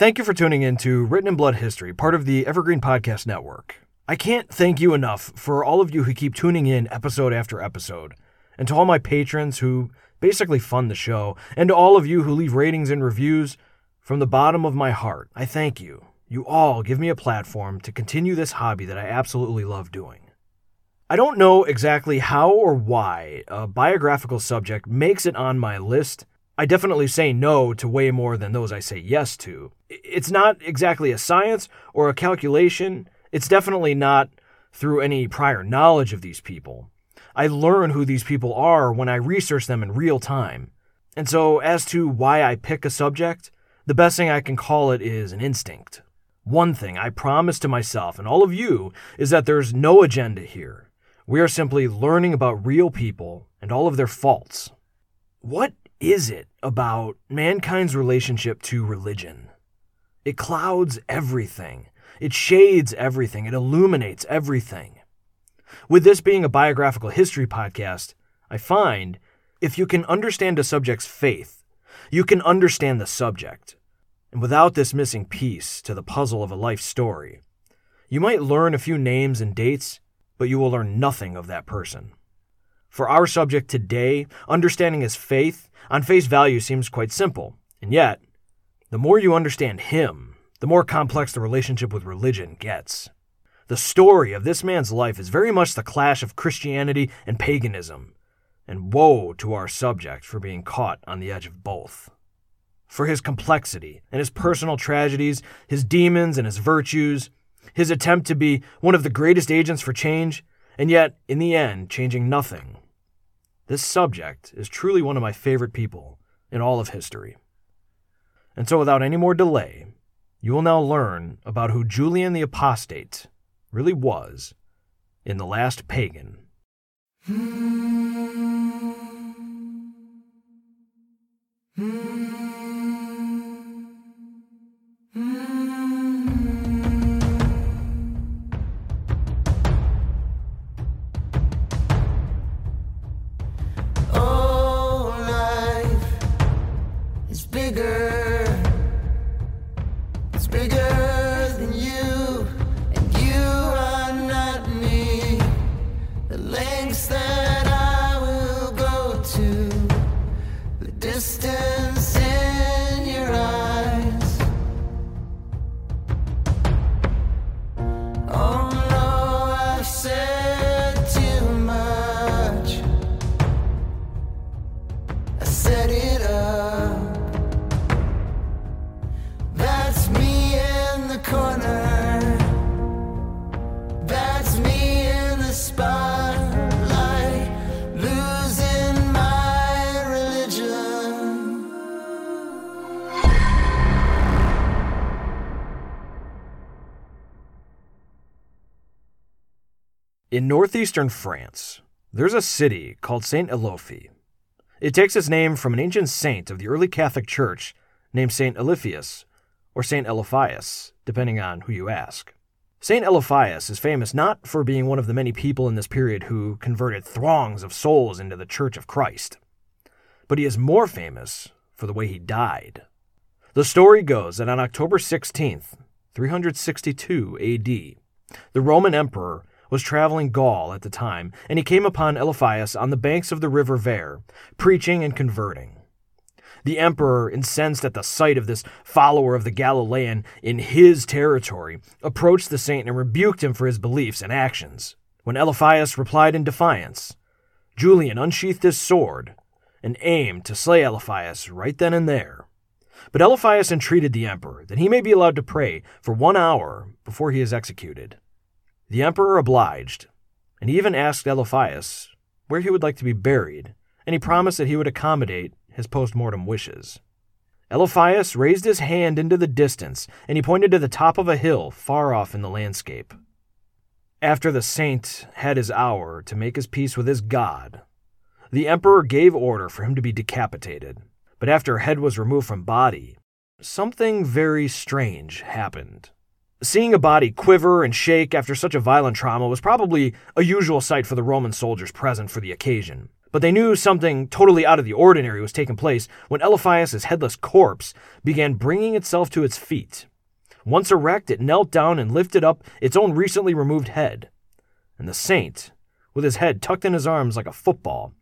Thank you for tuning in to Written in Blood History, part of the Evergreen Podcast Network. I can't thank you enough for all of you who keep tuning in episode after episode, and to all my patrons who basically fund the show, and to all of you who leave ratings and reviews. From the bottom of my heart, I thank you. You all give me a platform to continue this hobby that I absolutely love doing. I don't know exactly how or why a biographical subject makes it on my list. I definitely say no to way more than those I say yes to. It's not exactly a science or a calculation. It's definitely not through any prior knowledge of these people. I learn who these people are when I research them in real time. And so, as to why I pick a subject, the best thing I can call it is an instinct. One thing I promise to myself and all of you is that there's no agenda here. We are simply learning about real people and all of their faults. What is it about mankind's relationship to religion? It clouds everything, it shades everything, it illuminates everything. With this being a biographical history podcast, I find if you can understand a subject's faith, you can understand the subject. And without this missing piece to the puzzle of a life story, you might learn a few names and dates but you will learn nothing of that person. For our subject today, understanding his faith on face value seems quite simple, and yet, the more you understand him, the more complex the relationship with religion gets. The story of this man's life is very much the clash of Christianity and paganism, and woe to our subject for being caught on the edge of both. For his complexity and his personal tragedies, his demons and his virtues, his attempt to be one of the greatest agents for change, and yet, in the end, changing nothing. This subject is truly one of my favorite people in all of history. And so, without any more delay, you will now learn about who Julian the Apostate really was in The Last Pagan. Oh, In northeastern France, there's a city called Saint Elophi. It takes its name from an ancient saint of the early Catholic Church named Saint Eliphas, or Saint Eliphias, depending on who you ask. Saint Eliphias is famous not for being one of the many people in this period who converted throngs of souls into the Church of Christ, but he is more famous for the way he died. The story goes that on October 16th, 362 AD, the Roman emperor was traveling Gaul at the time, and he came upon Eliphas on the banks of the river Ver, preaching and converting. The emperor, incensed at the sight of this follower of the Galilean in his territory, approached the saint and rebuked him for his beliefs and actions. When Eliphas replied in defiance, Julian unsheathed his sword and aimed to slay Eliphas right then and there. But Eliphas entreated the emperor that he may be allowed to pray for one hour before he is executed. The emperor obliged, and he even asked Eliphas where he would like to be buried, and he promised that he would accommodate his post mortem wishes. Eliphas raised his hand into the distance, and he pointed to the top of a hill far off in the landscape. After the saint had his hour to make his peace with his God, the emperor gave order for him to be decapitated. But after head was removed from body, something very strange happened. Seeing a body quiver and shake after such a violent trauma was probably a usual sight for the Roman soldiers present for the occasion. But they knew something totally out of the ordinary was taking place when Eliphas' headless corpse began bringing itself to its feet. Once erect, it knelt down and lifted up its own recently removed head. And the saint, with his head tucked in his arms like a football,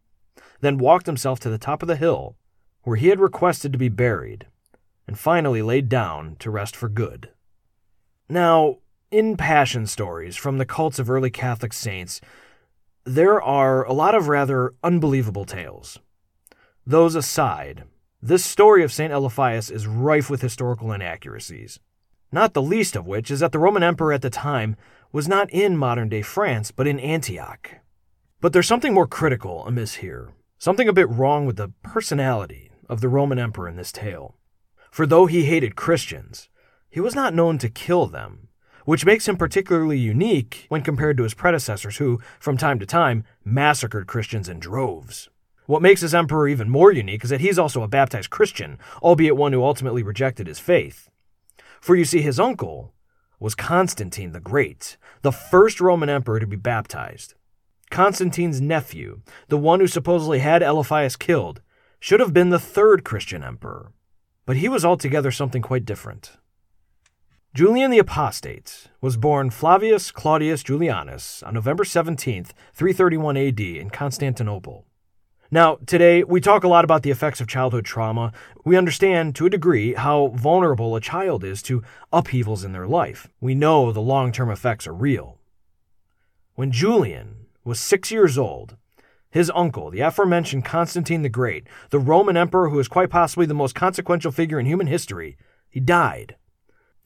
then walked himself to the top of the hill where he had requested to be buried, and finally laid down to rest for good. Now, in passion stories from the cults of early Catholic saints, there are a lot of rather unbelievable tales. Those aside, this story of St. Eliphas is rife with historical inaccuracies, not the least of which is that the Roman emperor at the time was not in modern day France, but in Antioch. But there's something more critical amiss here, something a bit wrong with the personality of the Roman emperor in this tale. For though he hated Christians, he was not known to kill them, which makes him particularly unique when compared to his predecessors who, from time to time, massacred Christians in droves. What makes his emperor even more unique is that he's also a baptized Christian, albeit one who ultimately rejected his faith. For you see, his uncle was Constantine the Great, the first Roman emperor to be baptized. Constantine's nephew, the one who supposedly had Eliphas killed, should have been the third Christian emperor, but he was altogether something quite different. Julian the Apostate was born Flavius Claudius Julianus on November 17, 331 AD, in Constantinople. Now, today, we talk a lot about the effects of childhood trauma. We understand, to a degree, how vulnerable a child is to upheavals in their life. We know the long term effects are real. When Julian was six years old, his uncle, the aforementioned Constantine the Great, the Roman emperor who is quite possibly the most consequential figure in human history, he died.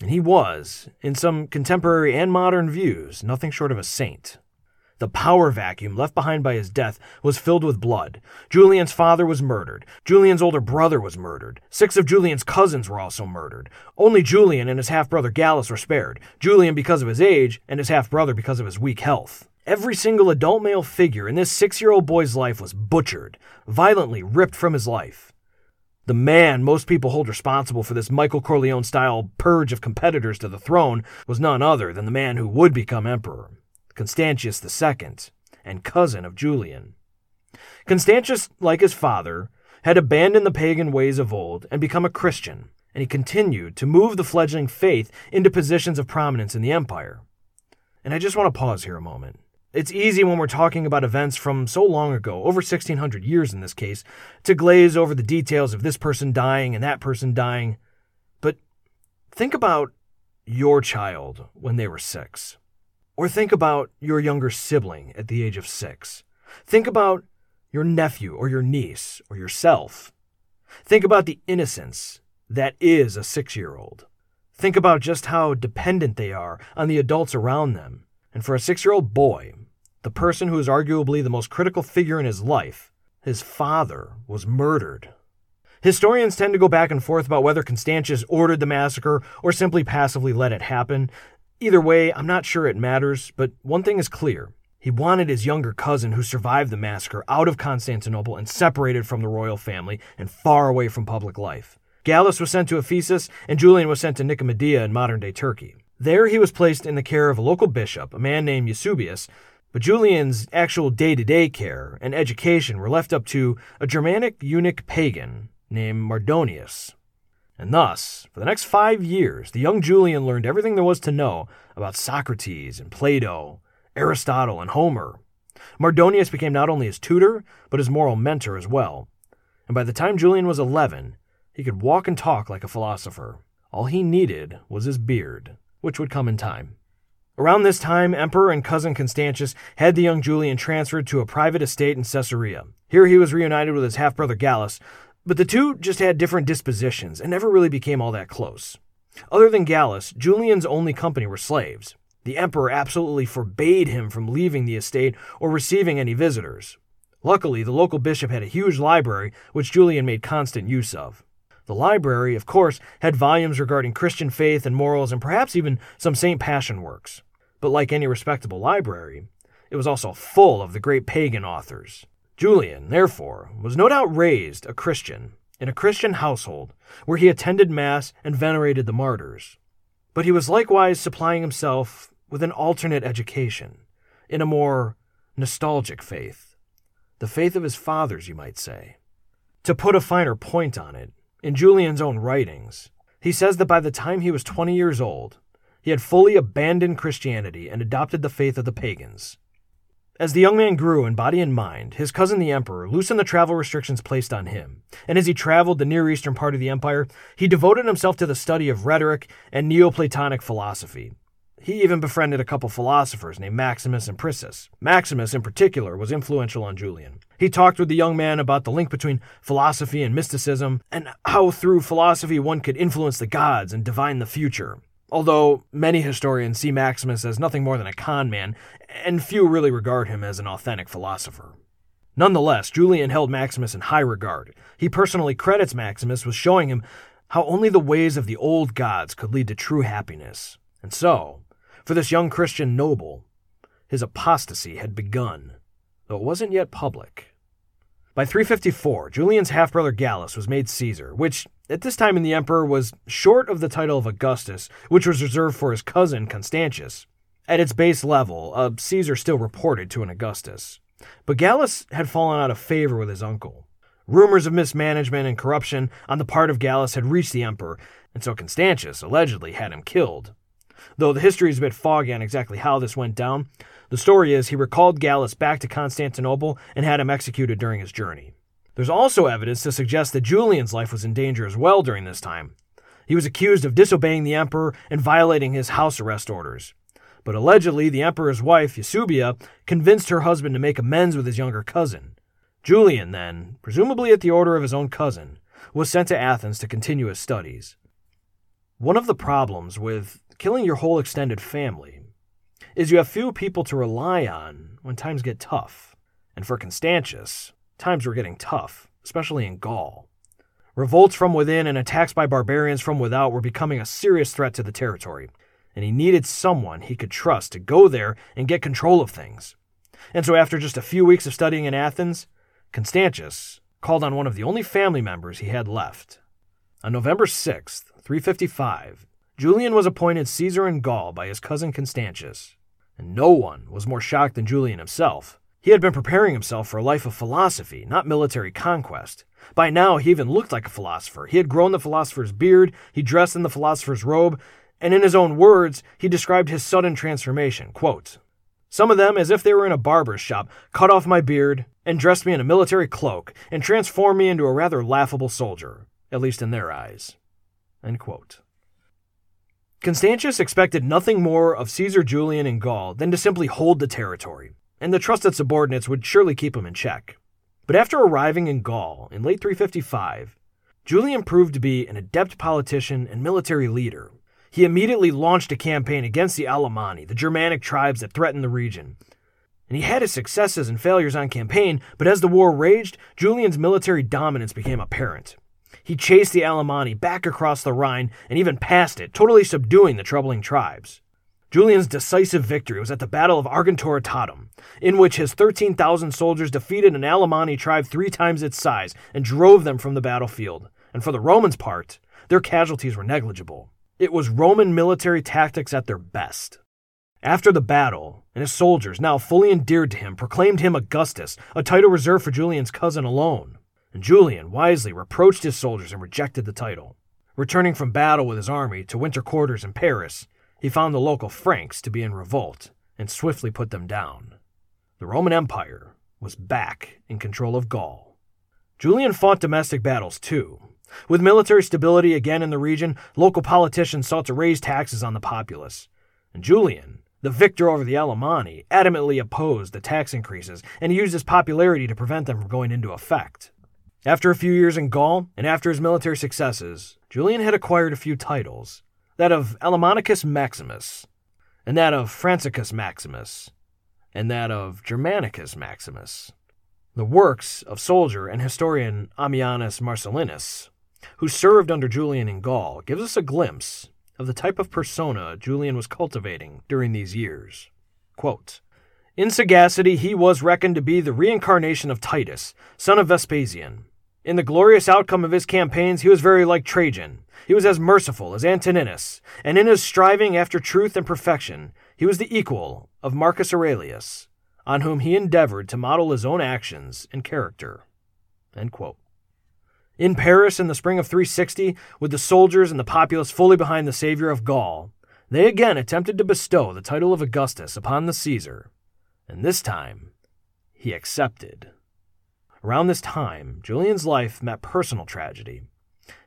And he was, in some contemporary and modern views, nothing short of a saint. The power vacuum left behind by his death was filled with blood. Julian's father was murdered. Julian's older brother was murdered. Six of Julian's cousins were also murdered. Only Julian and his half brother Gallus were spared. Julian because of his age, and his half brother because of his weak health. Every single adult male figure in this six year old boy's life was butchered, violently ripped from his life. The man most people hold responsible for this Michael Corleone style purge of competitors to the throne was none other than the man who would become emperor, Constantius II, and cousin of Julian. Constantius, like his father, had abandoned the pagan ways of old and become a Christian, and he continued to move the fledgling faith into positions of prominence in the empire. And I just want to pause here a moment. It's easy when we're talking about events from so long ago, over 1600 years in this case, to glaze over the details of this person dying and that person dying. But think about your child when they were six. Or think about your younger sibling at the age of six. Think about your nephew or your niece or yourself. Think about the innocence that is a six year old. Think about just how dependent they are on the adults around them. And for a six year old boy, the person who is arguably the most critical figure in his life, his father, was murdered. Historians tend to go back and forth about whether Constantius ordered the massacre or simply passively let it happen. Either way, I'm not sure it matters, but one thing is clear. He wanted his younger cousin, who survived the massacre, out of Constantinople and separated from the royal family and far away from public life. Gallus was sent to Ephesus, and Julian was sent to Nicomedia in modern day Turkey. There he was placed in the care of a local bishop, a man named Eusebius, but Julian's actual day to day care and education were left up to a Germanic eunuch pagan named Mardonius. And thus, for the next five years, the young Julian learned everything there was to know about Socrates and Plato, Aristotle, and Homer. Mardonius became not only his tutor, but his moral mentor as well. And by the time Julian was 11, he could walk and talk like a philosopher. All he needed was his beard, which would come in time. Around this time, Emperor and cousin Constantius had the young Julian transferred to a private estate in Caesarea. Here he was reunited with his half brother Gallus, but the two just had different dispositions and never really became all that close. Other than Gallus, Julian's only company were slaves. The emperor absolutely forbade him from leaving the estate or receiving any visitors. Luckily, the local bishop had a huge library, which Julian made constant use of. The library, of course, had volumes regarding Christian faith and morals and perhaps even some St. Passion works. But like any respectable library, it was also full of the great pagan authors. Julian, therefore, was no doubt raised a Christian in a Christian household where he attended Mass and venerated the martyrs. But he was likewise supplying himself with an alternate education in a more nostalgic faith the faith of his fathers, you might say. To put a finer point on it, in Julian's own writings, he says that by the time he was 20 years old, he had fully abandoned Christianity and adopted the faith of the pagans. As the young man grew in body and mind, his cousin the emperor loosened the travel restrictions placed on him, and as he traveled the Near Eastern part of the empire, he devoted himself to the study of rhetoric and Neoplatonic philosophy. He even befriended a couple philosophers named Maximus and Priscus. Maximus, in particular, was influential on Julian. He talked with the young man about the link between philosophy and mysticism, and how through philosophy one could influence the gods and divine the future although many historians see Maximus as nothing more than a con man, and few really regard him as an authentic philosopher. Nonetheless, Julian held Maximus in high regard. He personally credits Maximus with showing him how only the ways of the old gods could lead to true happiness. And so, for this young Christian noble, his apostasy had begun, though it wasn't yet public. By 354, Julian's half brother Gallus was made Caesar, which, at this time the emperor, was short of the title of Augustus, which was reserved for his cousin Constantius. At its base level, a Caesar still reported to an Augustus. But Gallus had fallen out of favor with his uncle. Rumors of mismanagement and corruption on the part of Gallus had reached the emperor, and so Constantius allegedly had him killed. Though the history is a bit foggy on exactly how this went down, the story is he recalled Gallus back to Constantinople and had him executed during his journey. There's also evidence to suggest that Julian's life was in danger as well during this time. He was accused of disobeying the emperor and violating his house arrest orders. But allegedly, the emperor's wife, Eusebia, convinced her husband to make amends with his younger cousin. Julian, then, presumably at the order of his own cousin, was sent to Athens to continue his studies. One of the problems with killing your whole extended family is you have few people to rely on when times get tough. And for Constantius, times were getting tough, especially in Gaul. Revolts from within and attacks by barbarians from without were becoming a serious threat to the territory, and he needed someone he could trust to go there and get control of things. And so, after just a few weeks of studying in Athens, Constantius called on one of the only family members he had left. On November 6th, 355, Julian was appointed Caesar in Gaul by his cousin Constantius and no one was more shocked than Julian himself. He had been preparing himself for a life of philosophy, not military conquest. By now, he even looked like a philosopher. He had grown the philosopher's beard, he dressed in the philosopher's robe, and in his own words, he described his sudden transformation. Quote, Some of them, as if they were in a barber's shop, cut off my beard and dressed me in a military cloak and transformed me into a rather laughable soldier, at least in their eyes. End quote. Constantius expected nothing more of Caesar Julian in Gaul than to simply hold the territory, and the trusted subordinates would surely keep him in check. But after arriving in Gaul in late 355, Julian proved to be an adept politician and military leader. He immediately launched a campaign against the Alemanni, the Germanic tribes that threatened the region. And he had his successes and failures on campaign, but as the war raged, Julian's military dominance became apparent. He chased the Alemanni back across the Rhine and even past it, totally subduing the troubling tribes. Julian's decisive victory was at the Battle of Argentoratum, in which his 13,000 soldiers defeated an Alemanni tribe three times its size and drove them from the battlefield. And for the Romans' part, their casualties were negligible. It was Roman military tactics at their best. After the battle, and his soldiers, now fully endeared to him, proclaimed him Augustus, a title reserved for Julian's cousin alone and Julian wisely reproached his soldiers and rejected the title. Returning from battle with his army to winter quarters in Paris, he found the local Franks to be in revolt and swiftly put them down. The Roman Empire was back in control of Gaul. Julian fought domestic battles too. With military stability again in the region, local politicians sought to raise taxes on the populace. And Julian, the victor over the Alemanni, adamantly opposed the tax increases and used his popularity to prevent them from going into effect. After a few years in Gaul, and after his military successes, Julian had acquired a few titles that of Alemannicus Maximus, and that of Francicus Maximus, and that of Germanicus Maximus. The works of soldier and historian Ammianus Marcellinus, who served under Julian in Gaul, gives us a glimpse of the type of persona Julian was cultivating during these years. Quote, in sagacity, he was reckoned to be the reincarnation of Titus, son of Vespasian, in the glorious outcome of his campaigns, he was very like Trajan. He was as merciful as Antoninus, and in his striving after truth and perfection, he was the equal of Marcus Aurelius. on whom he endeavored to model his own actions and character. In Paris in the spring of 360, with the soldiers and the populace fully behind the savior of Gaul, they again attempted to bestow the title of Augustus upon the Caesar, and this time he accepted. Around this time, Julian's life met personal tragedy.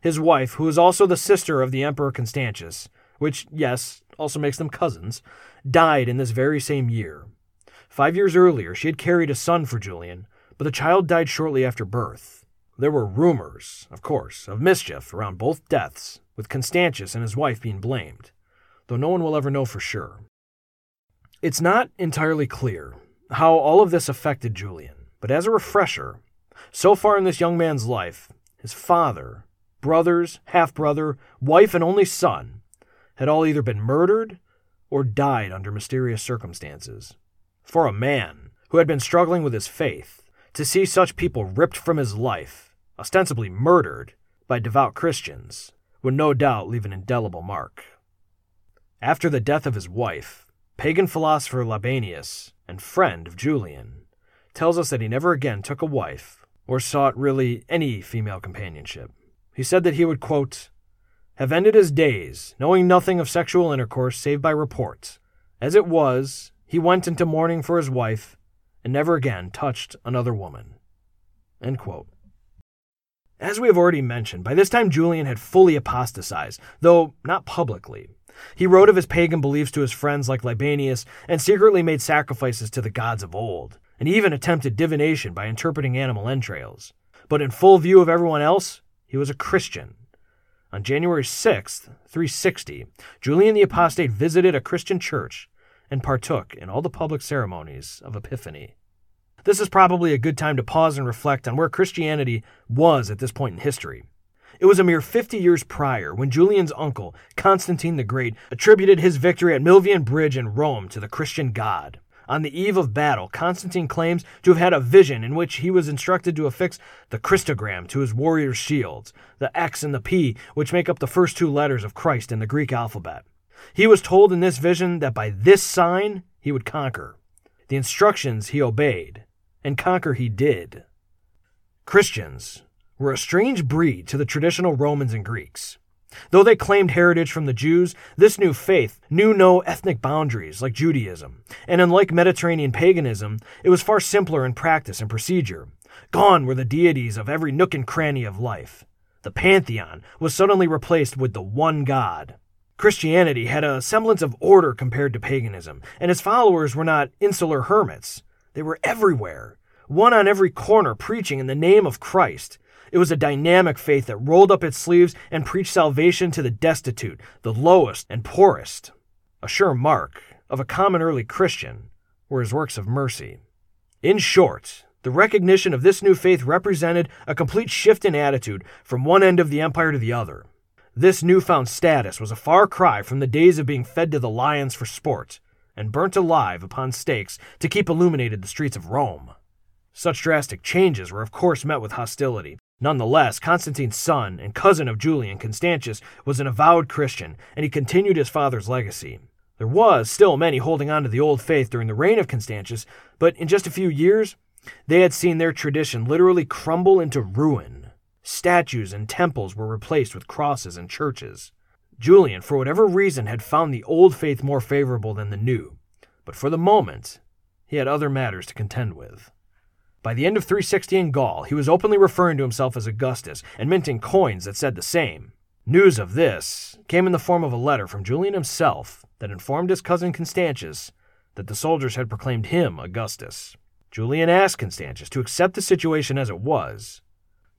His wife, who was also the sister of the Emperor Constantius, which, yes, also makes them cousins, died in this very same year. Five years earlier, she had carried a son for Julian, but the child died shortly after birth. There were rumors, of course, of mischief around both deaths, with Constantius and his wife being blamed though no one will ever know for sure. It's not entirely clear how all of this affected Julian, but as a refresher, so far in this young man's life, his father, brothers, half brother, wife, and only son had all either been murdered or died under mysterious circumstances. For a man who had been struggling with his faith, to see such people ripped from his life, ostensibly murdered, by devout Christians, would no doubt leave an indelible mark. After the death of his wife, pagan philosopher Libanius, and friend of Julian, tells us that he never again took a wife or sought really any female companionship. He said that he would, quote, have ended his days knowing nothing of sexual intercourse save by report. As it was, he went into mourning for his wife and never again touched another woman. As we have already mentioned, by this time Julian had fully apostatized, though not publicly. He wrote of his pagan beliefs to his friends like Libanius and secretly made sacrifices to the gods of old, and even attempted divination by interpreting animal entrails. But in full view of everyone else, he was a Christian. On January 6, 360, Julian the Apostate visited a Christian church and partook in all the public ceremonies of Epiphany. This is probably a good time to pause and reflect on where Christianity was at this point in history. It was a mere 50 years prior when Julian's uncle, Constantine the Great, attributed his victory at Milvian Bridge in Rome to the Christian God. On the eve of battle, Constantine claims to have had a vision in which he was instructed to affix the Christogram to his warriors' shields, the X and the P, which make up the first two letters of Christ in the Greek alphabet. He was told in this vision that by this sign he would conquer. The instructions he obeyed, and conquer he did. Christians, were a strange breed to the traditional Romans and Greeks. Though they claimed heritage from the Jews, this new faith knew no ethnic boundaries like Judaism, and unlike Mediterranean paganism, it was far simpler in practice and procedure. Gone were the deities of every nook and cranny of life. The pantheon was suddenly replaced with the one God. Christianity had a semblance of order compared to paganism, and its followers were not insular hermits. They were everywhere, one on every corner preaching in the name of Christ, it was a dynamic faith that rolled up its sleeves and preached salvation to the destitute, the lowest, and poorest. A sure mark of a common early Christian were his works of mercy. In short, the recognition of this new faith represented a complete shift in attitude from one end of the empire to the other. This newfound status was a far cry from the days of being fed to the lions for sport and burnt alive upon stakes to keep illuminated the streets of Rome. Such drastic changes were, of course, met with hostility, Nonetheless, Constantine's son and cousin of Julian, Constantius, was an avowed Christian, and he continued his father's legacy. There was still many holding on to the old faith during the reign of Constantius, but in just a few years, they had seen their tradition literally crumble into ruin. Statues and temples were replaced with crosses and churches. Julian, for whatever reason, had found the old faith more favorable than the new, but for the moment, he had other matters to contend with. By the end of 360 in Gaul, he was openly referring to himself as Augustus and minting coins that said the same. News of this came in the form of a letter from Julian himself that informed his cousin Constantius that the soldiers had proclaimed him Augustus. Julian asked Constantius to accept the situation as it was,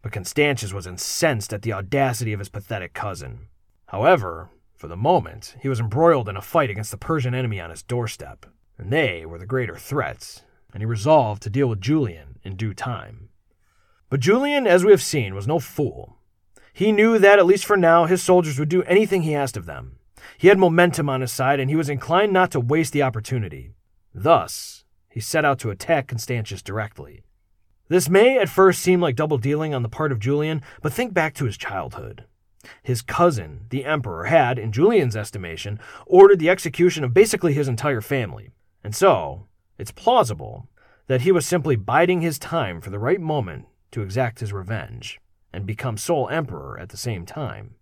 but Constantius was incensed at the audacity of his pathetic cousin. However, for the moment, he was embroiled in a fight against the Persian enemy on his doorstep, and they were the greater threat, and he resolved to deal with Julian in due time. But Julian, as we have seen, was no fool. He knew that, at least for now, his soldiers would do anything he asked of them. He had momentum on his side, and he was inclined not to waste the opportunity. Thus, he set out to attack Constantius directly. This may at first seem like double dealing on the part of Julian, but think back to his childhood. His cousin, the emperor, had, in Julian's estimation, ordered the execution of basically his entire family, and so it's plausible that he was simply biding his time for the right moment to exact his revenge and become sole emperor at the same time.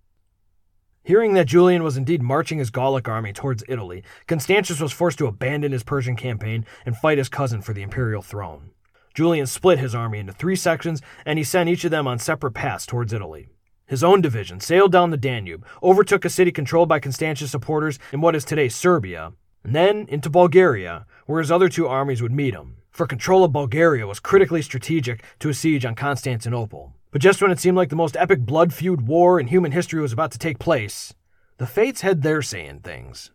Hearing that Julian was indeed marching his Gallic army towards Italy, Constantius was forced to abandon his Persian campaign and fight his cousin for the imperial throne. Julian split his army into three sections, and he sent each of them on separate paths towards Italy. His own division sailed down the Danube, overtook a city controlled by Constantius supporters in what is today Serbia, and then into Bulgaria, where his other two armies would meet him. For control of Bulgaria was critically strategic to a siege on Constantinople. But just when it seemed like the most epic blood feud war in human history was about to take place, the fates had their say in things.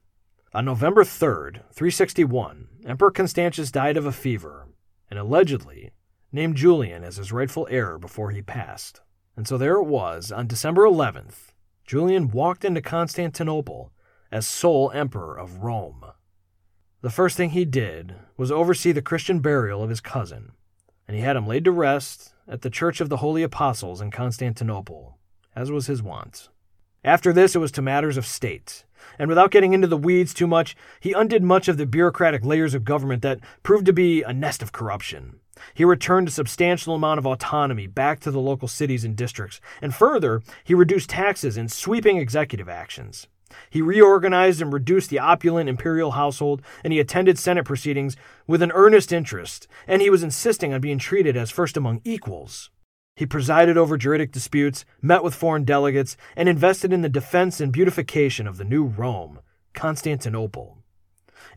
On November 3rd, 361, Emperor Constantius died of a fever, and allegedly named Julian as his rightful heir before he passed. And so there it was, on December 11th, Julian walked into Constantinople as sole emperor of Rome. The first thing he did was oversee the Christian burial of his cousin, and he had him laid to rest at the Church of the Holy Apostles in Constantinople, as was his wont. After this, it was to matters of state, and without getting into the weeds too much, he undid much of the bureaucratic layers of government that proved to be a nest of corruption. He returned a substantial amount of autonomy back to the local cities and districts, and further, he reduced taxes and sweeping executive actions. He reorganized and reduced the opulent imperial household, and he attended Senate proceedings with an earnest interest, and he was insisting on being treated as first among equals. He presided over juridic disputes, met with foreign delegates, and invested in the defense and beautification of the new Rome, Constantinople.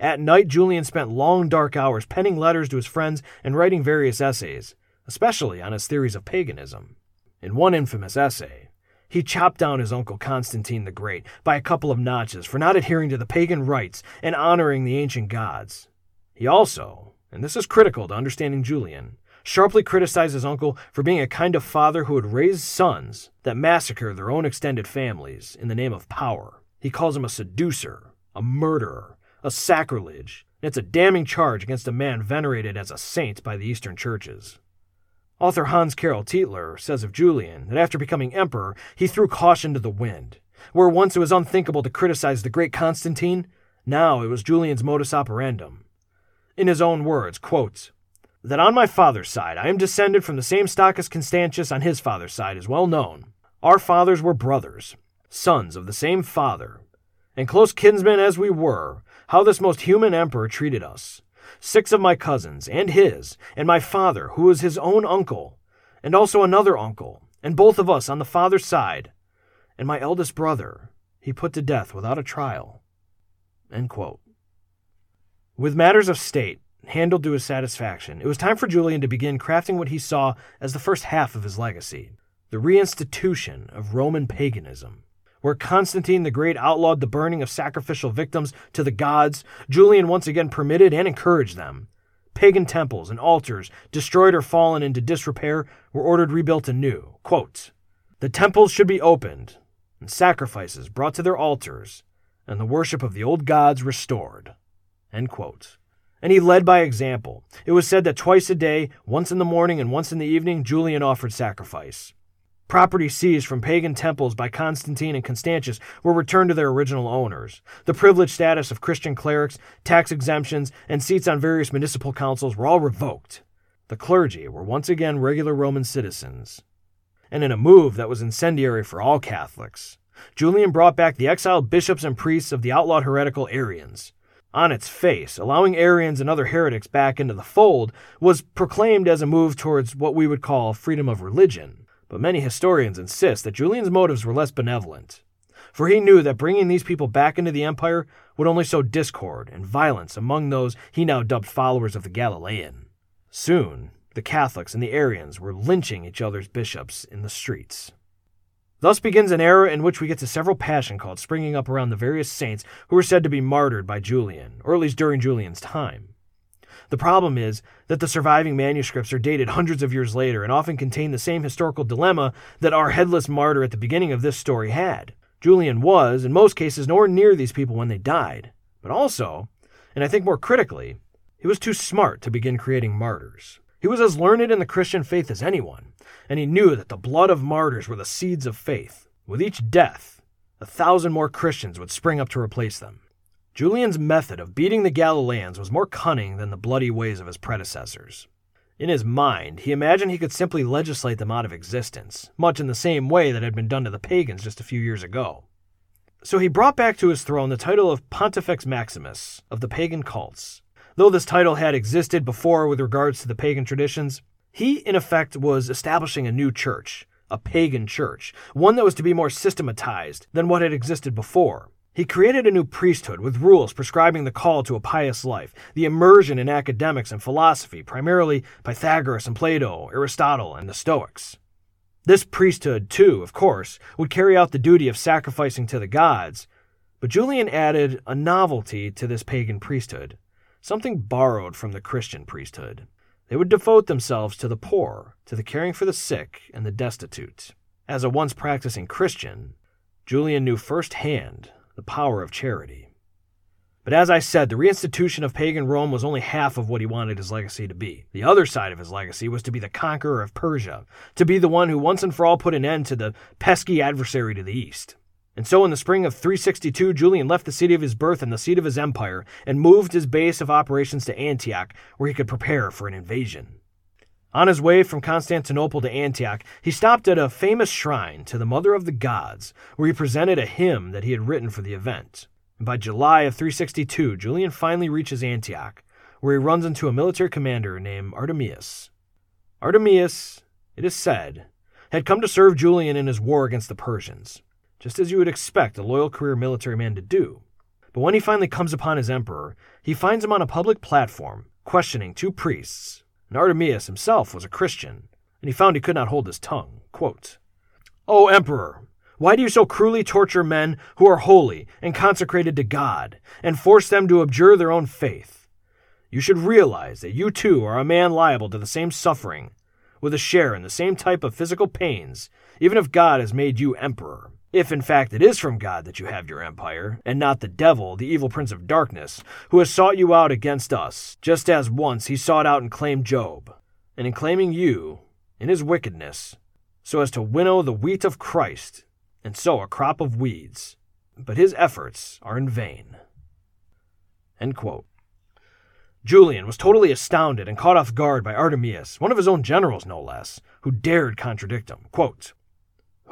At night, Julian spent long dark hours penning letters to his friends and writing various essays, especially on his theories of paganism. In one infamous essay, he chopped down his uncle Constantine the Great by a couple of notches for not adhering to the pagan rites and honoring the ancient gods. He also, and this is critical to understanding Julian, sharply criticized his uncle for being a kind of father who would raise sons that massacre their own extended families in the name of power. He calls him a seducer, a murderer, a sacrilege, and it's a damning charge against a man venerated as a saint by the Eastern churches. Author Hans Carel Teitler says of Julian that after becoming emperor, he threw caution to the wind. Where once it was unthinkable to criticize the great Constantine, now it was Julian's modus operandum. In his own words, quote, that on my father's side I am descended from the same stock as Constantius on his father's side is well known. Our fathers were brothers, sons of the same father, and close kinsmen as we were, how this most human emperor treated us. Six of my cousins, and his, and my father, who was his own uncle, and also another uncle, and both of us on the father's side, and my eldest brother, he put to death without a trial. With matters of state, handled to his satisfaction, it was time for Julian to begin crafting what he saw as the first half of his legacy the reinstitution of Roman paganism. Where Constantine the Great outlawed the burning of sacrificial victims to the gods, Julian once again permitted and encouraged them. Pagan temples and altars, destroyed or fallen into disrepair, were ordered rebuilt anew. Quote, the temples should be opened, and sacrifices brought to their altars, and the worship of the old gods restored. End quote and he led by example. It was said that twice a day, once in the morning and once in the evening, Julian offered sacrifice. Property seized from pagan temples by Constantine and Constantius were returned to their original owners. The privileged status of Christian clerics, tax exemptions, and seats on various municipal councils were all revoked. The clergy were once again regular Roman citizens. And in a move that was incendiary for all Catholics, Julian brought back the exiled bishops and priests of the outlawed heretical Arians on its face, allowing Arians and other heretics back into the fold was proclaimed as a move towards what we would call freedom of religion. But many historians insist that Julian's motives were less benevolent, for he knew that bringing these people back into the empire would only sow discord and violence among those he now dubbed followers of the Galilean. Soon, the Catholics and the Arians were lynching each other's bishops in the streets. Thus begins an era in which we get to several passion cults springing up around the various saints who were said to be martyred by Julian, or at least during Julian's time. The problem is that the surviving manuscripts are dated hundreds of years later and often contain the same historical dilemma that our headless martyr at the beginning of this story had. Julian was, in most cases, nowhere near these people when they died. But also, and I think more critically, he was too smart to begin creating martyrs. He was as learned in the Christian faith as anyone, and he knew that the blood of martyrs were the seeds of faith. With each death, a thousand more Christians would spring up to replace them. Julian's method of beating the Galileans was more cunning than the bloody ways of his predecessors. In his mind, he imagined he could simply legislate them out of existence, much in the same way that had been done to the pagans just a few years ago. So he brought back to his throne the title of Pontifex Maximus of the pagan cults. Though this title had existed before with regards to the pagan traditions, he, in effect, was establishing a new church, a pagan church, one that was to be more systematized than what had existed before. He created a new priesthood with rules prescribing the call to a pious life, the immersion in academics and philosophy, primarily Pythagoras and Plato, Aristotle, and the Stoics. This priesthood, too, of course, would carry out the duty of sacrificing to the gods, but Julian added a novelty to this pagan priesthood, something borrowed from the Christian priesthood. They would devote themselves to the poor, to the caring for the sick and the destitute. As a once practicing Christian, Julian knew firsthand the power of charity. But as I said, the reinstitution of pagan Rome was only half of what he wanted his legacy to be. The other side of his legacy was to be the conqueror of Persia, to be the one who once and for all put an end to the pesky adversary to the east. And so in the spring of 362, Julian left the city of his birth and the seat of his empire and moved his base of operations to Antioch, where he could prepare for an invasion. On his way from Constantinople to Antioch, he stopped at a famous shrine to the Mother of the Gods, where he presented a hymn that he had written for the event. And by July of 362, Julian finally reaches Antioch, where he runs into a military commander named Artemius. Artemius, it is said, had come to serve Julian in his war against the Persians, just as you would expect a loyal career military man to do. But when he finally comes upon his emperor, he finds him on a public platform, questioning two priests. And Artemius himself was a Christian, and he found he could not hold his tongue. Quote, O Emperor, why do you so cruelly torture men who are holy and consecrated to God, and force them to abjure their own faith? You should realize that you too are a man liable to the same suffering, with a share in the same type of physical pains, even if God has made you emperor. If in fact it is from God that you have your empire, and not the devil, the evil prince of darkness, who has sought you out against us, just as once he sought out and claimed Job, and in claiming you, in his wickedness, so as to winnow the wheat of Christ, and sow a crop of weeds. But his efforts are in vain. Julian was totally astounded and caught off guard by Artemius, one of his own generals no less, who dared contradict him. Quote,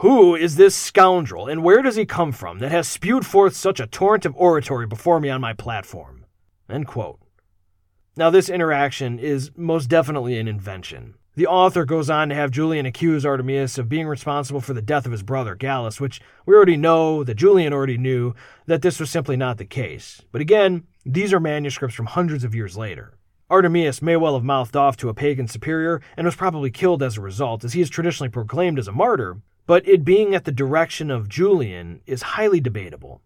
who is this scoundrel, and where does he come from that has spewed forth such a torrent of oratory before me on my platform? Now, this interaction is most definitely an invention. The author goes on to have Julian accuse Artemius of being responsible for the death of his brother Gallus, which we already know that Julian already knew that this was simply not the case. But again, these are manuscripts from hundreds of years later. Artemius may well have mouthed off to a pagan superior and was probably killed as a result, as he is traditionally proclaimed as a martyr, but it being at the direction of Julian is highly debatable.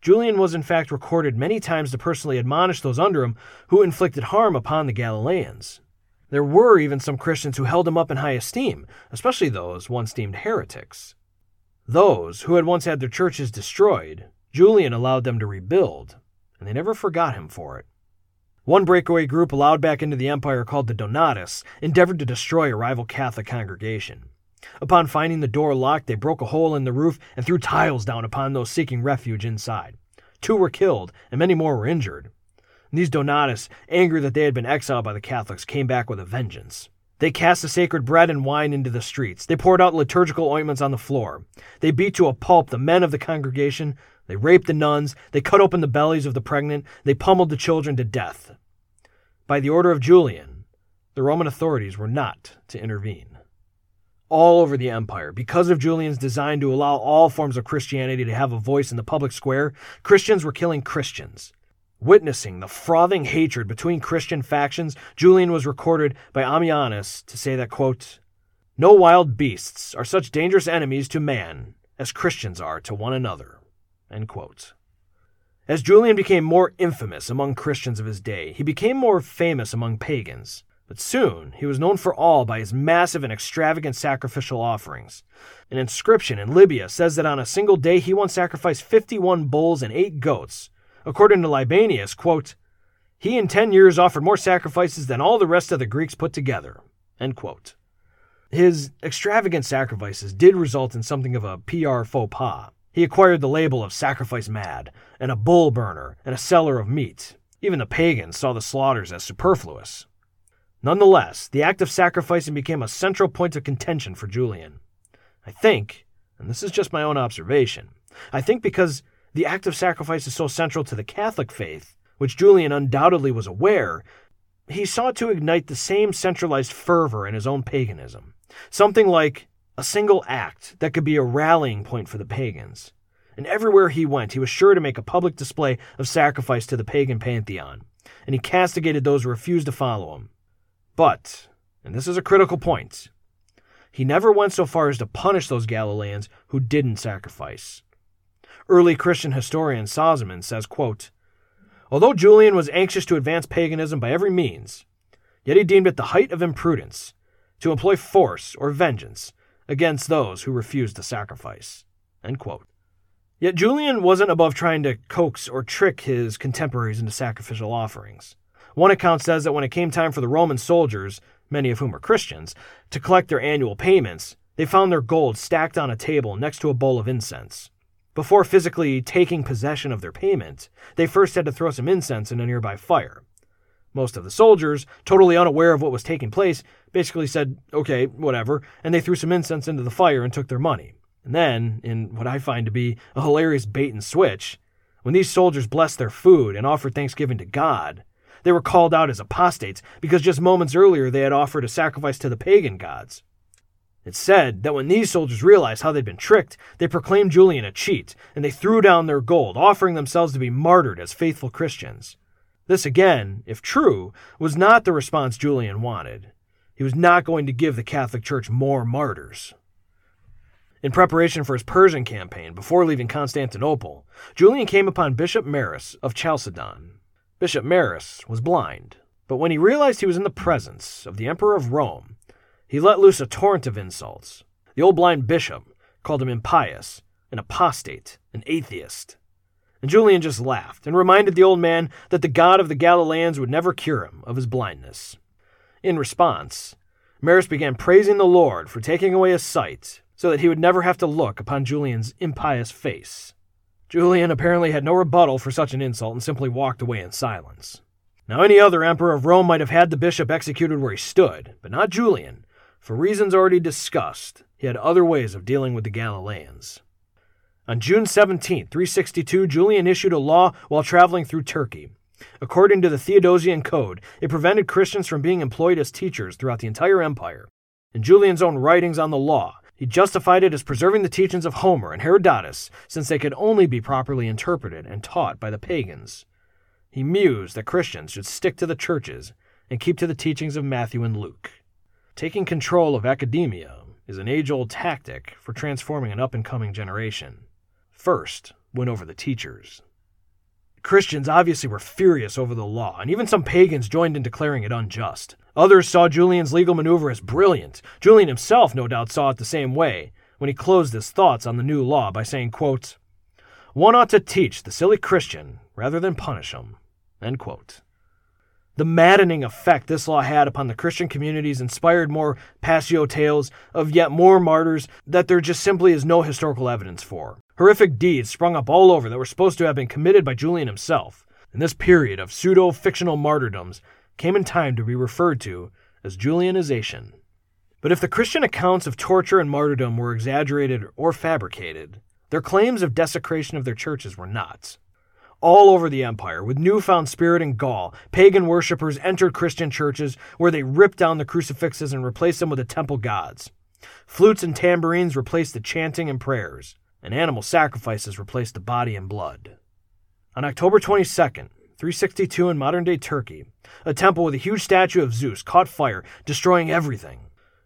Julian was in fact recorded many times to personally admonish those under him who inflicted harm upon the Galileans. There were even some Christians who held him up in high esteem, especially those once deemed heretics. Those who had once had their churches destroyed, Julian allowed them to rebuild, and they never forgot him for it. One breakaway group allowed back into the empire called the Donatists endeavored to destroy a rival Catholic congregation. Upon finding the door locked, they broke a hole in the roof and threw tiles down upon those seeking refuge inside. Two were killed, and many more were injured. These Donatists, angry that they had been exiled by the Catholics, came back with a vengeance. They cast the sacred bread and wine into the streets. They poured out liturgical ointments on the floor. They beat to a pulp the men of the congregation. They raped the nuns. They cut open the bellies of the pregnant. They pummeled the children to death. By the order of Julian, the Roman authorities were not to intervene all over the empire. Because of Julian's design to allow all forms of Christianity to have a voice in the public square, Christians were killing Christians. Witnessing the frothing hatred between Christian factions, Julian was recorded by Ammianus to say that, quote, No wild beasts are such dangerous enemies to man as Christians are to one another. As Julian became more infamous among Christians of his day, he became more famous among pagans. But soon he was known for all by his massive and extravagant sacrificial offerings. An inscription in Libya says that on a single day he once sacrificed 51 bulls and 8 goats. According to Libanius, quote, he in 10 years offered more sacrifices than all the rest of the Greeks put together. His extravagant sacrifices did result in something of a PR faux pas. He acquired the label of sacrifice mad, and a bull burner, and a seller of meat. Even the pagans saw the slaughters as superfluous. Nonetheless, the act of sacrificing became a central point of contention for Julian. I think, and this is just my own observation, I think because the act of sacrifice is so central to the Catholic faith, which Julian undoubtedly was aware, he sought to ignite the same centralized fervor in his own paganism. Something like a single act that could be a rallying point for the pagans. And everywhere he went, he was sure to make a public display of sacrifice to the pagan pantheon, and he castigated those who refused to follow him. But, and this is a critical point, he never went so far as to punish those Galileans who didn't sacrifice. Early Christian historian Sozomen says, quote, Although Julian was anxious to advance paganism by every means, yet he deemed it the height of imprudence to employ force or vengeance against those who refused to sacrifice. Yet Julian wasn't above trying to coax or trick his contemporaries into sacrificial offerings. One account says that when it came time for the Roman soldiers, many of whom were Christians, to collect their annual payments, they found their gold stacked on a table next to a bowl of incense. Before physically taking possession of their payment, they first had to throw some incense in a nearby fire. Most of the soldiers, totally unaware of what was taking place, basically said, okay, whatever, and they threw some incense into the fire and took their money. And then, in what I find to be a hilarious bait and switch, when these soldiers blessed their food and offered thanksgiving to God, they were called out as apostates because just moments earlier they had offered a sacrifice to the pagan gods. It's said that when these soldiers realized how they'd been tricked, they proclaimed Julian a cheat, and they threw down their gold, offering themselves to be martyred as faithful Christians. This, again, if true, was not the response Julian wanted. He was not going to give the Catholic Church more martyrs. In preparation for his Persian campaign, before leaving Constantinople, Julian came upon Bishop Maris of Chalcedon. Bishop Maris was blind, but when he realized he was in the presence of the Emperor of Rome, he let loose a torrent of insults. The old blind bishop called him impious, an apostate, an atheist. And Julian just laughed and reminded the old man that the God of the Galileans would never cure him of his blindness. In response, Maris began praising the Lord for taking away his sight so that he would never have to look upon Julian's impious face. Julian apparently had no rebuttal for such an insult and simply walked away in silence. Now, any other emperor of Rome might have had the bishop executed where he stood, but not Julian, for reasons already discussed, he had other ways of dealing with the Galileans. On June 17, 362, Julian issued a law while traveling through Turkey. According to the Theodosian Code, it prevented Christians from being employed as teachers throughout the entire empire. In Julian's own writings on the law, he justified it as preserving the teachings of Homer and Herodotus, since they could only be properly interpreted and taught by the pagans. He mused that Christians should stick to the churches and keep to the teachings of Matthew and Luke. Taking control of academia is an age old tactic for transforming an up and coming generation. First, win over the teachers. Christians obviously were furious over the law, and even some pagans joined in declaring it unjust. Others saw Julian's legal maneuver as brilliant. Julian himself, no doubt, saw it the same way when he closed his thoughts on the new law by saying, quote, One ought to teach the silly Christian rather than punish him. End quote. The maddening effect this law had upon the Christian communities inspired more Passio tales of yet more martyrs that there just simply is no historical evidence for. Horrific deeds sprung up all over that were supposed to have been committed by Julian himself. And this period of pseudo fictional martyrdoms came in time to be referred to as Julianization. But if the Christian accounts of torture and martyrdom were exaggerated or fabricated, their claims of desecration of their churches were not all over the empire, with newfound spirit and gall, pagan worshippers entered Christian churches where they ripped down the crucifixes and replaced them with the temple gods. Flutes and tambourines replaced the chanting and prayers, and animal sacrifices replaced the body and blood. On October 22nd, 362 in modern day Turkey, a temple with a huge statue of Zeus caught fire, destroying everything.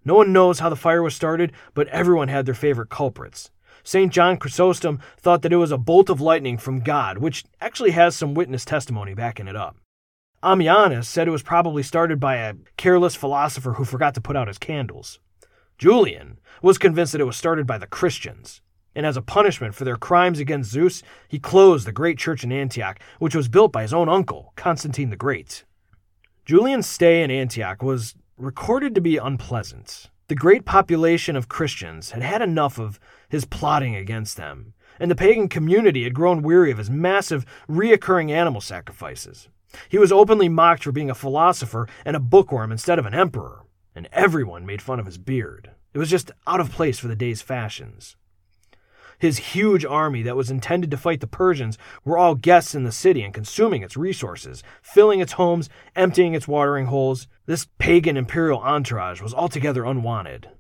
No one knows how the fire was started, but everyone had their favorite culprits. St. John Chrysostom thought that it was a bolt of lightning from God, which actually has some witness testimony backing it up. Ammianus said it was probably started by a careless philosopher who forgot to put out his candles. Julian was convinced that it was started by the Christians, and as a punishment for their crimes against Zeus, he closed the great church in Antioch, which was built by his own uncle, Constantine the Great. Julian's stay in Antioch was recorded to be unpleasant. The great population of Christians had had enough of his plotting against them, and the pagan community had grown weary of his massive, reoccurring animal sacrifices. He was openly mocked for being a philosopher and a bookworm instead of an emperor, and everyone made fun of his beard. It was just out of place for the day's fashions. His huge army that was intended to fight the Persians were all guests in the city and consuming its resources, filling its homes, emptying its watering holes. This pagan imperial entourage was altogether unwanted.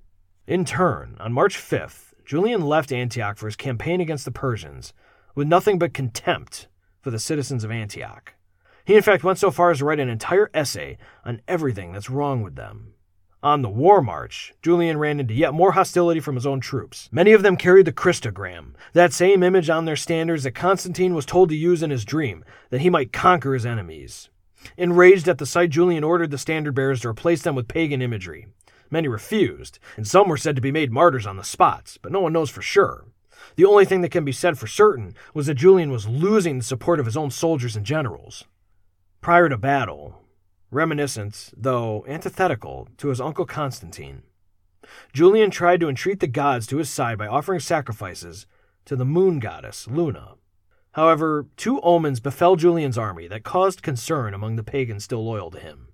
In turn, on March 5th, Julian left Antioch for his campaign against the Persians with nothing but contempt for the citizens of Antioch. He, in fact, went so far as to write an entire essay on everything that's wrong with them. On the war march, Julian ran into yet more hostility from his own troops. Many of them carried the Christogram, that same image on their standards that Constantine was told to use in his dream, that he might conquer his enemies. Enraged at the sight, Julian ordered the standard bearers to replace them with pagan imagery. Many refused, and some were said to be made martyrs on the spot, but no one knows for sure. The only thing that can be said for certain was that Julian was losing the support of his own soldiers and generals. Prior to battle, reminiscent, though antithetical, to his uncle Constantine. Julian tried to entreat the gods to his side by offering sacrifices to the moon goddess, Luna. However, two omens befell Julian's army that caused concern among the pagans still loyal to him.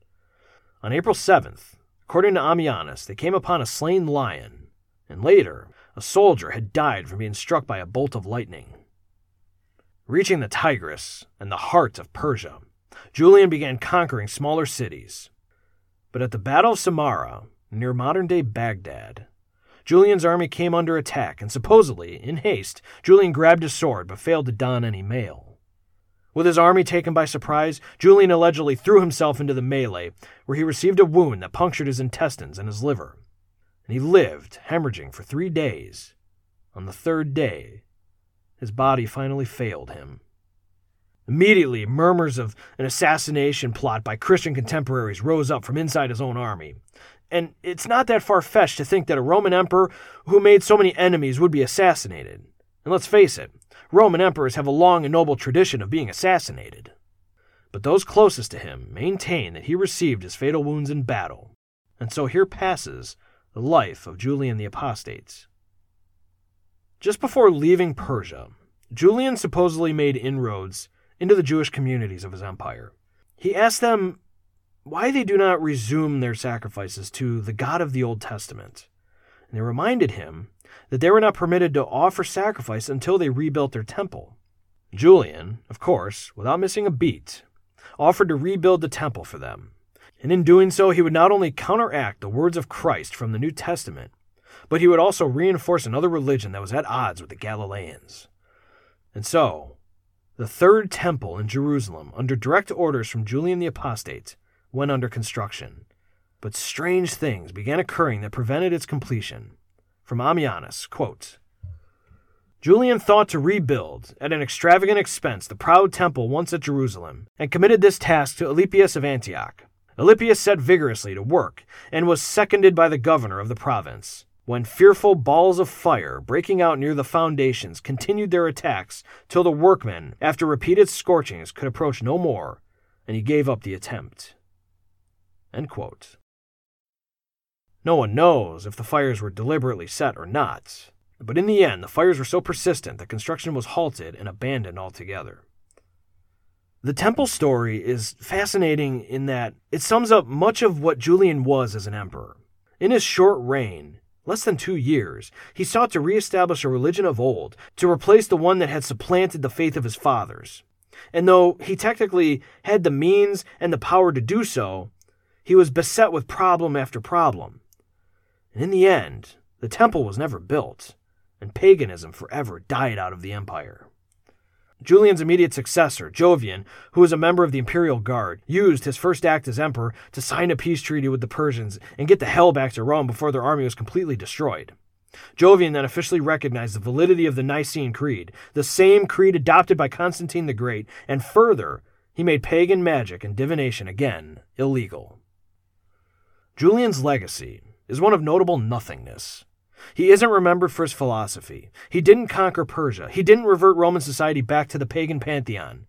On April 7th, according to Ammianus, they came upon a slain lion, and later, a soldier had died from being struck by a bolt of lightning. Reaching the Tigris and the heart of Persia, Julian began conquering smaller cities. But at the Battle of Samarra, near modern day Baghdad, Julian's army came under attack, and supposedly, in haste, Julian grabbed his sword but failed to don any mail. With his army taken by surprise, Julian allegedly threw himself into the melee, where he received a wound that punctured his intestines and his liver. And he lived, hemorrhaging, for three days. On the third day, his body finally failed him. Immediately, murmurs of an assassination plot by Christian contemporaries rose up from inside his own army. And it's not that far fetched to think that a Roman emperor who made so many enemies would be assassinated. And let's face it, Roman emperors have a long and noble tradition of being assassinated. But those closest to him maintain that he received his fatal wounds in battle. And so here passes the life of Julian the Apostate. Just before leaving Persia, Julian supposedly made inroads into the Jewish communities of his empire. He asked them why they do not resume their sacrifices to the God of the Old Testament. And they reminded him that they were not permitted to offer sacrifice until they rebuilt their temple. Julian, of course, without missing a beat, offered to rebuild the temple for them. And in doing so, he would not only counteract the words of Christ from the New Testament, but he would also reinforce another religion that was at odds with the Galileans. And so, the third temple in Jerusalem, under direct orders from Julian the Apostate, went under construction. But strange things began occurring that prevented its completion. From Ammianus, quote, Julian thought to rebuild, at an extravagant expense, the proud temple once at Jerusalem, and committed this task to Alypius of Antioch. Alypius set vigorously to work, and was seconded by the governor of the province when fearful balls of fire breaking out near the foundations continued their attacks till the workmen, after repeated scorchings, could approach no more, and he gave up the attempt. No one knows if the fires were deliberately set or not, but in the end, the fires were so persistent that construction was halted and abandoned altogether. The temple story is fascinating in that it sums up much of what Julian was as an emperor. In his short reign, less than two years, he sought to reestablish a religion of old, to replace the one that had supplanted the faith of his fathers. And though he technically had the means and the power to do so, he was beset with problem after problem. And in the end, the temple was never built, and paganism forever died out of the empire. Julian's immediate successor, Jovian, who was a member of the imperial guard, used his first act as emperor to sign a peace treaty with the Persians and get the hell back to Rome before their army was completely destroyed. Jovian then officially recognized the validity of the Nicene Creed, the same creed adopted by Constantine the Great, and further, he made pagan magic and divination again illegal. Julian's legacy is one of notable nothingness. He isn't remembered for his philosophy. He didn't conquer Persia. He didn't revert Roman society back to the pagan pantheon.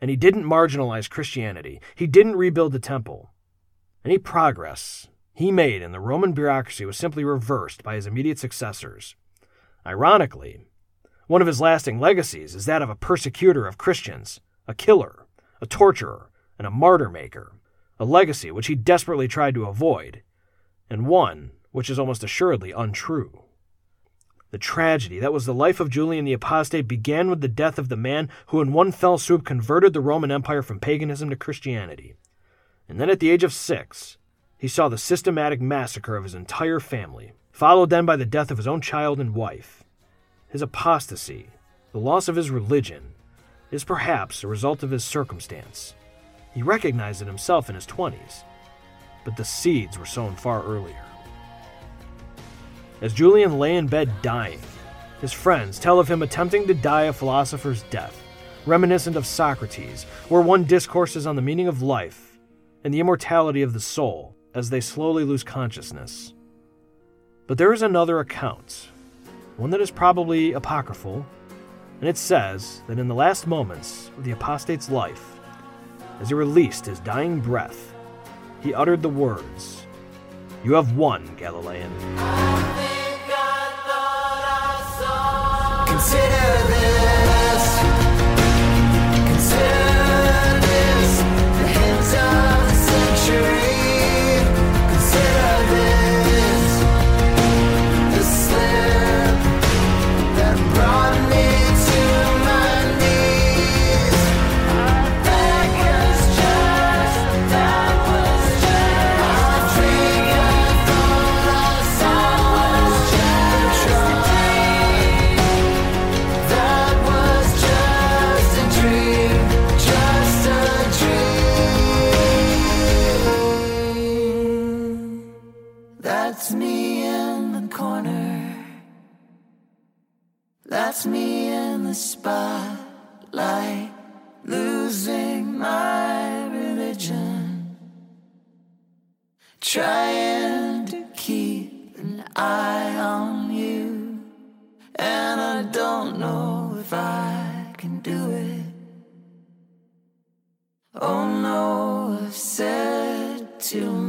And he didn't marginalize Christianity. He didn't rebuild the temple. Any progress he made in the Roman bureaucracy was simply reversed by his immediate successors. Ironically, One of his lasting legacies is that of a persecutor of Christians, a killer, a torturer, and a martyr maker, a legacy which he desperately tried to avoid, and one which is almost assuredly untrue. The tragedy that was the life of Julian the Apostate began with the death of the man who, in one fell swoop, converted the Roman Empire from paganism to Christianity. And then, at the age of six, he saw the systematic massacre of his entire family, followed then by the death of his own child and wife. His apostasy, the loss of his religion, is perhaps a result of his circumstance. He recognized it himself in his 20s, but the seeds were sown far earlier. As Julian lay in bed dying, his friends tell of him attempting to die a philosopher's death, reminiscent of Socrates, where one discourses on the meaning of life and the immortality of the soul as they slowly lose consciousness. But there is another account, one that is probably apocryphal, and it says that in the last moments of the apostate's life, as he released his dying breath, he uttered the words, You have won, Galilean. Consider Trying to keep an eye on you. And I don't know if I can do it. Oh no, I've said too much.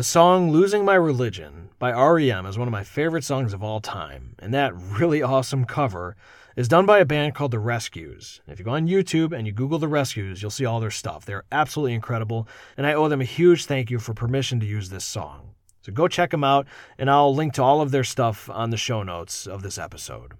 The song Losing My Religion by REM is one of my favorite songs of all time, and that really awesome cover is done by a band called The Rescues. If you go on YouTube and you Google The Rescues, you'll see all their stuff. They're absolutely incredible, and I owe them a huge thank you for permission to use this song. So go check them out, and I'll link to all of their stuff on the show notes of this episode.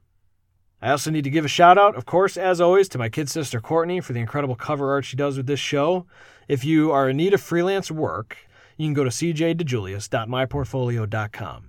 I also need to give a shout out, of course, as always, to my kid sister Courtney for the incredible cover art she does with this show. If you are in need of freelance work, you can go to cjdijulius.myportfolio.com.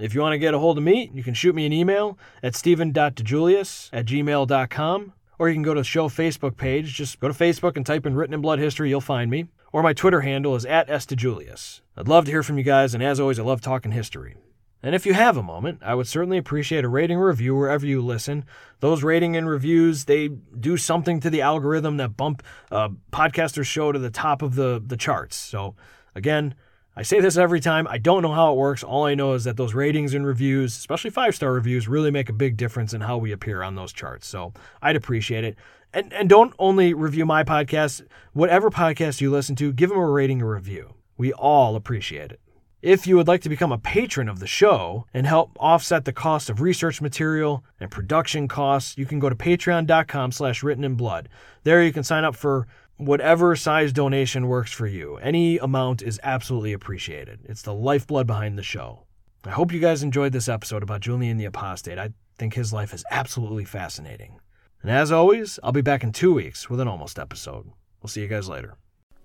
If you want to get a hold of me, you can shoot me an email at stephen.dijulius at gmail.com, or you can go to the show Facebook page. Just go to Facebook and type in Written in Blood History, you'll find me. Or my Twitter handle is at sdijulius. I'd love to hear from you guys, and as always, I love talking history. And if you have a moment, I would certainly appreciate a rating or review wherever you listen. Those rating and reviews, they do something to the algorithm that bump uh, podcasters show to the top of the, the charts. So again, I say this every time. I don't know how it works. All I know is that those ratings and reviews, especially five star reviews, really make a big difference in how we appear on those charts. So I'd appreciate it. And, and don't only review my podcast, whatever podcast you listen to, give them a rating or review. We all appreciate it. If you would like to become a patron of the show and help offset the cost of research material and production costs, you can go to patreon.com slash written in blood. There you can sign up for whatever size donation works for you. Any amount is absolutely appreciated. It's the lifeblood behind the show. I hope you guys enjoyed this episode about Julian the Apostate. I think his life is absolutely fascinating. And as always, I'll be back in two weeks with an almost episode. We'll see you guys later.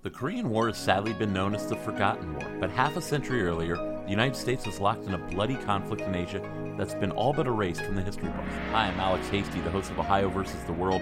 The Korean War has sadly been known as the Forgotten War, but half a century earlier, the United States was locked in a bloody conflict in Asia that's been all but erased from the history books. Hi, I'm Alex Hasty, the host of Ohio versus the World,